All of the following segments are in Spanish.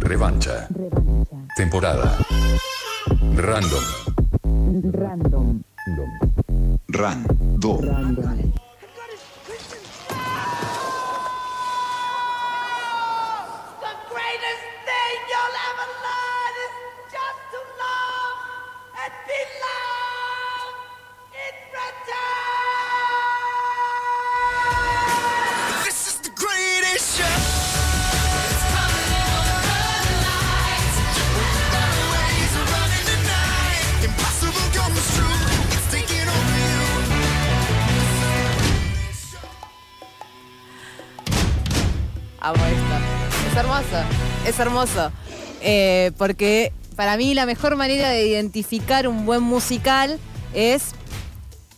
Revancha. Temporada. Random. Random. Random. Random. Es hermoso, es hermoso. Eh, porque para mí la mejor manera de identificar un buen musical es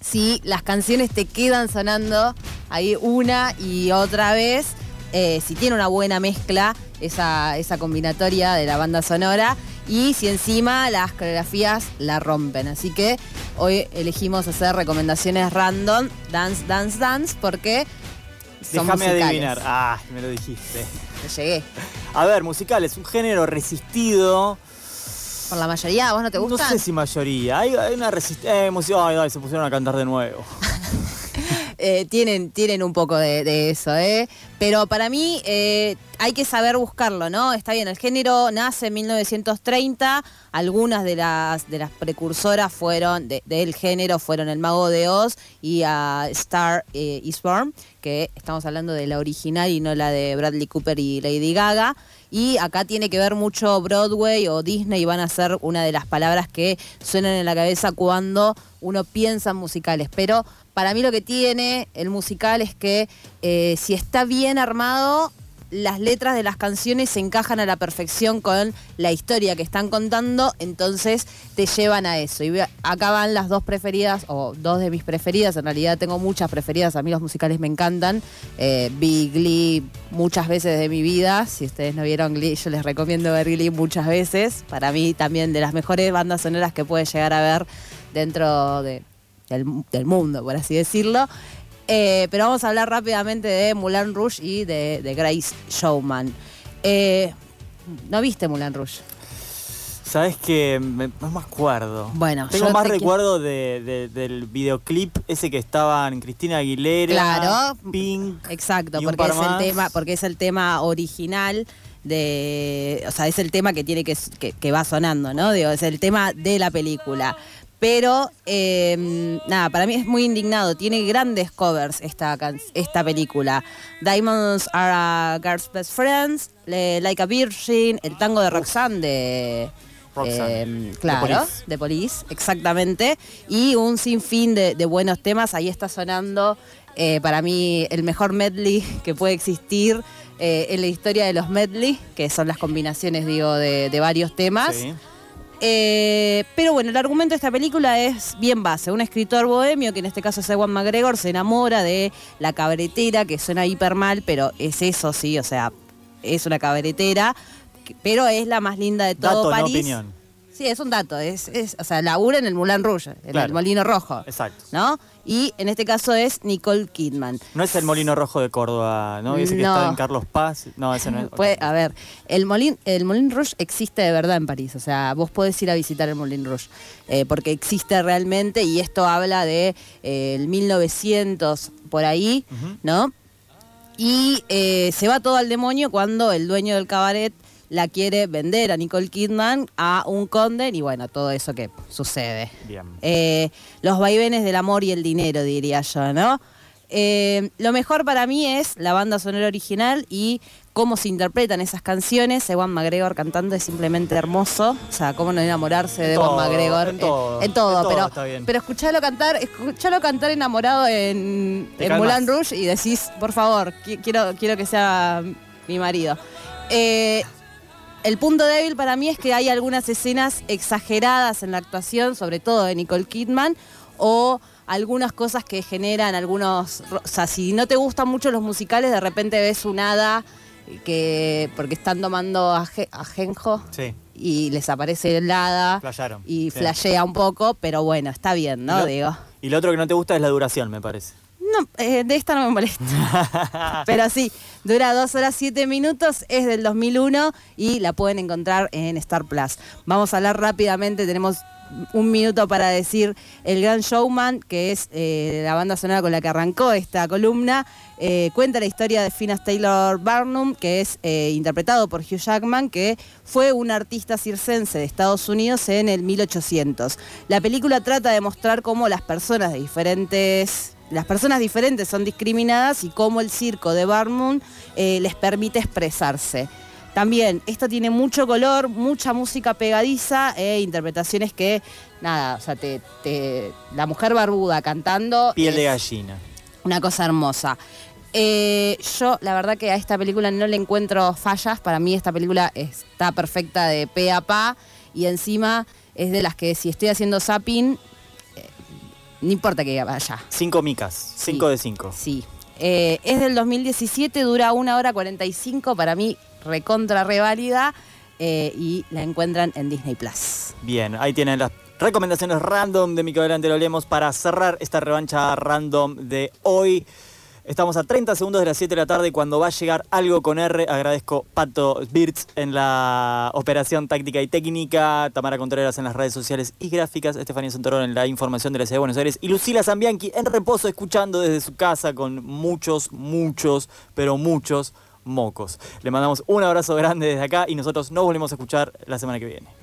si las canciones te quedan sonando ahí una y otra vez, eh, si tiene una buena mezcla esa, esa combinatoria de la banda sonora y si encima las coreografías la rompen. Así que hoy elegimos hacer recomendaciones random, dance, dance, dance, porque son Déjame musicales. adivinar. Ah, me lo dijiste. Te llegué. A ver, musicales, un género resistido. Por la mayoría, ¿a vos no te No gusta? sé si mayoría. Hay, hay una resistencia. Eh, ay, se pusieron a cantar de nuevo. Eh, tienen, tienen un poco de, eso, ¿eh? Pero para mí eh, hay que saber buscarlo, ¿no? Está bien, el género nace en 1930, algunas de las, de las precursoras fueron de- del género fueron El Mago de Oz y a Star eh, is Born, que estamos hablando de la original y no la de Bradley Cooper y Lady Gaga. Y acá tiene que ver mucho Broadway o Disney van a ser una de las palabras que suenan en la cabeza cuando uno piensa en musicales. Pero para mí lo que tiene el musical es que eh, si está bien armado, las letras de las canciones se encajan a la perfección con la historia que están contando, entonces te llevan a eso. Y acá van las dos preferidas, o dos de mis preferidas, en realidad tengo muchas preferidas, a mí los musicales me encantan. Eh, vi Glee muchas veces de mi vida, si ustedes no vieron Glee, yo les recomiendo ver Glee muchas veces. Para mí también de las mejores bandas sonoras que puede llegar a ver dentro de- del, del mundo, por así decirlo. Eh, pero vamos a hablar rápidamente de Moulin Rouge y de, de Grace Showman. Eh, ¿No viste Moulin Rouge? Sabes que me- no me acuerdo. Bueno, Tengo yo más te recuerdo de- de- del videoclip ese que estaban Cristina Aguilera, Claro. Pink. Exacto, y un porque par es el tema, porque es el tema original de, o sea, es el tema que tiene que, que, que va sonando, ¿no? Digo, es el tema de la película. Pero eh, nada, para mí es muy indignado. Tiene grandes covers esta, esta película. Diamonds are a girl's best friends, Like a Virgin, el tango de Roxanne de Roxanne, eh, claro, Police. de Police, exactamente. Y un sinfín de, de buenos temas. Ahí está sonando eh, para mí el mejor medley que puede existir eh, en la historia de los medley, que son las combinaciones, digo, de, de varios temas. Sí. Eh, pero bueno, el argumento de esta película es bien base. Un escritor bohemio, que en este caso es Ewan McGregor, se enamora de la cabretera, que suena hiper mal, pero es eso, sí, o sea, es una cabretera, que- pero es la más linda de todo Dato, no París. opinión. Sí, es un dato, es, es, o sea, labura en el Moulin Rouge, en Claro. el Molino Rojo, Exacto. ¿no? Y en este caso es Nicole Kidman. No es el Molino Rojo de Córdoba, ¿no? Que No. está en Carlos Paz. No, ese no es. Puede- a ver, el Molin, el Moulin Rouge existe de verdad en París, o sea, vos podés ir a visitar el Moulin Rouge, eh, porque existe realmente y esto habla de eh, el 1900 por ahí, ¿no? Y eh, se va todo al demonio cuando el dueño del cabaret la quiere vender a Nicole Kidman a un conde y bueno, todo eso que sucede. Bien. Eh, los vaivenes del amor y el dinero, diría yo, ¿no? Eh, lo mejor para mí es la banda sonora original y cómo se interpretan esas canciones. Ewan McGregor cantando es simplemente hermoso. O sea, cómo no enamorarse de En Ewan todo, McGregor. en Eh, todo, en todo, en todo pero, está bien. pero escuchalo cantar, escuchalo cantar enamorado en. Moulin Rouge y decís, por favor, qui- quiero, quiero que sea mi marido. Eh, el punto débil para mí es que hay algunas escenas exageradas en la actuación, sobre todo de Nicole Kidman, o algunas cosas que generan algunos... O sea, si no te gustan mucho los musicales, de repente ves un hada que... porque están tomando aje- ajenjo Sí, y les aparece el hada y Sí. flashea un poco, pero bueno, está bien, ¿no? Lo- Digo. Y lo otro que no te gusta es la duración, me parece. No, eh, de esta no me molesta. Pero sí, dura 2 horas 7 minutos, es del 2001 y la pueden encontrar en Star Plus. Vamos a hablar rápidamente, tenemos un minuto para decir El Gran Showman, que es eh, la banda sonora con la que arrancó esta columna, eh, cuenta la historia de Phineas Taylor Barnum, que es eh, interpretado por Hugh Jackman, que fue un artista circense de Estados Unidos en el 1800. La película trata de mostrar cómo las personas de diferentes las personas diferentes son discriminadas y cómo el circo de Barnum eh, les permite expresarse. También, esto tiene mucho color, mucha música pegadiza e interpretaciones que, nada, o sea, te, te- la mujer barbuda cantando. Piel de gallina. Una cosa hermosa. Eh, yo, la verdad que a esta película no le encuentro fallas. Para mí esta película está perfecta de pe a pa. Y encima es de las que si estoy haciendo zapping, no importa que vaya. Cinco micas. Cinco de cinco. Sí. Eh, es del 2017, dura una hora 45, para mí recontra reválida eh, y la encuentran en Disney Plus. Bien, ahí tienen las recomendaciones random de lo leemos para cerrar esta revancha random de hoy. Estamos a 30 segundos de las 7 de la tarde cuando va a llegar algo con R, agradezco Pato Birds en la operación táctica y técnica, Tamara Contreras en las redes sociales y gráficas, Estefanía Santorón en la información de la Ciudad de Buenos Aires y Lucila Zambianchi en reposo escuchando desde su casa con muchos, muchos, pero muchos mocos. Le mandamos un abrazo grande desde acá y nosotros nos volvemos a escuchar la semana que viene.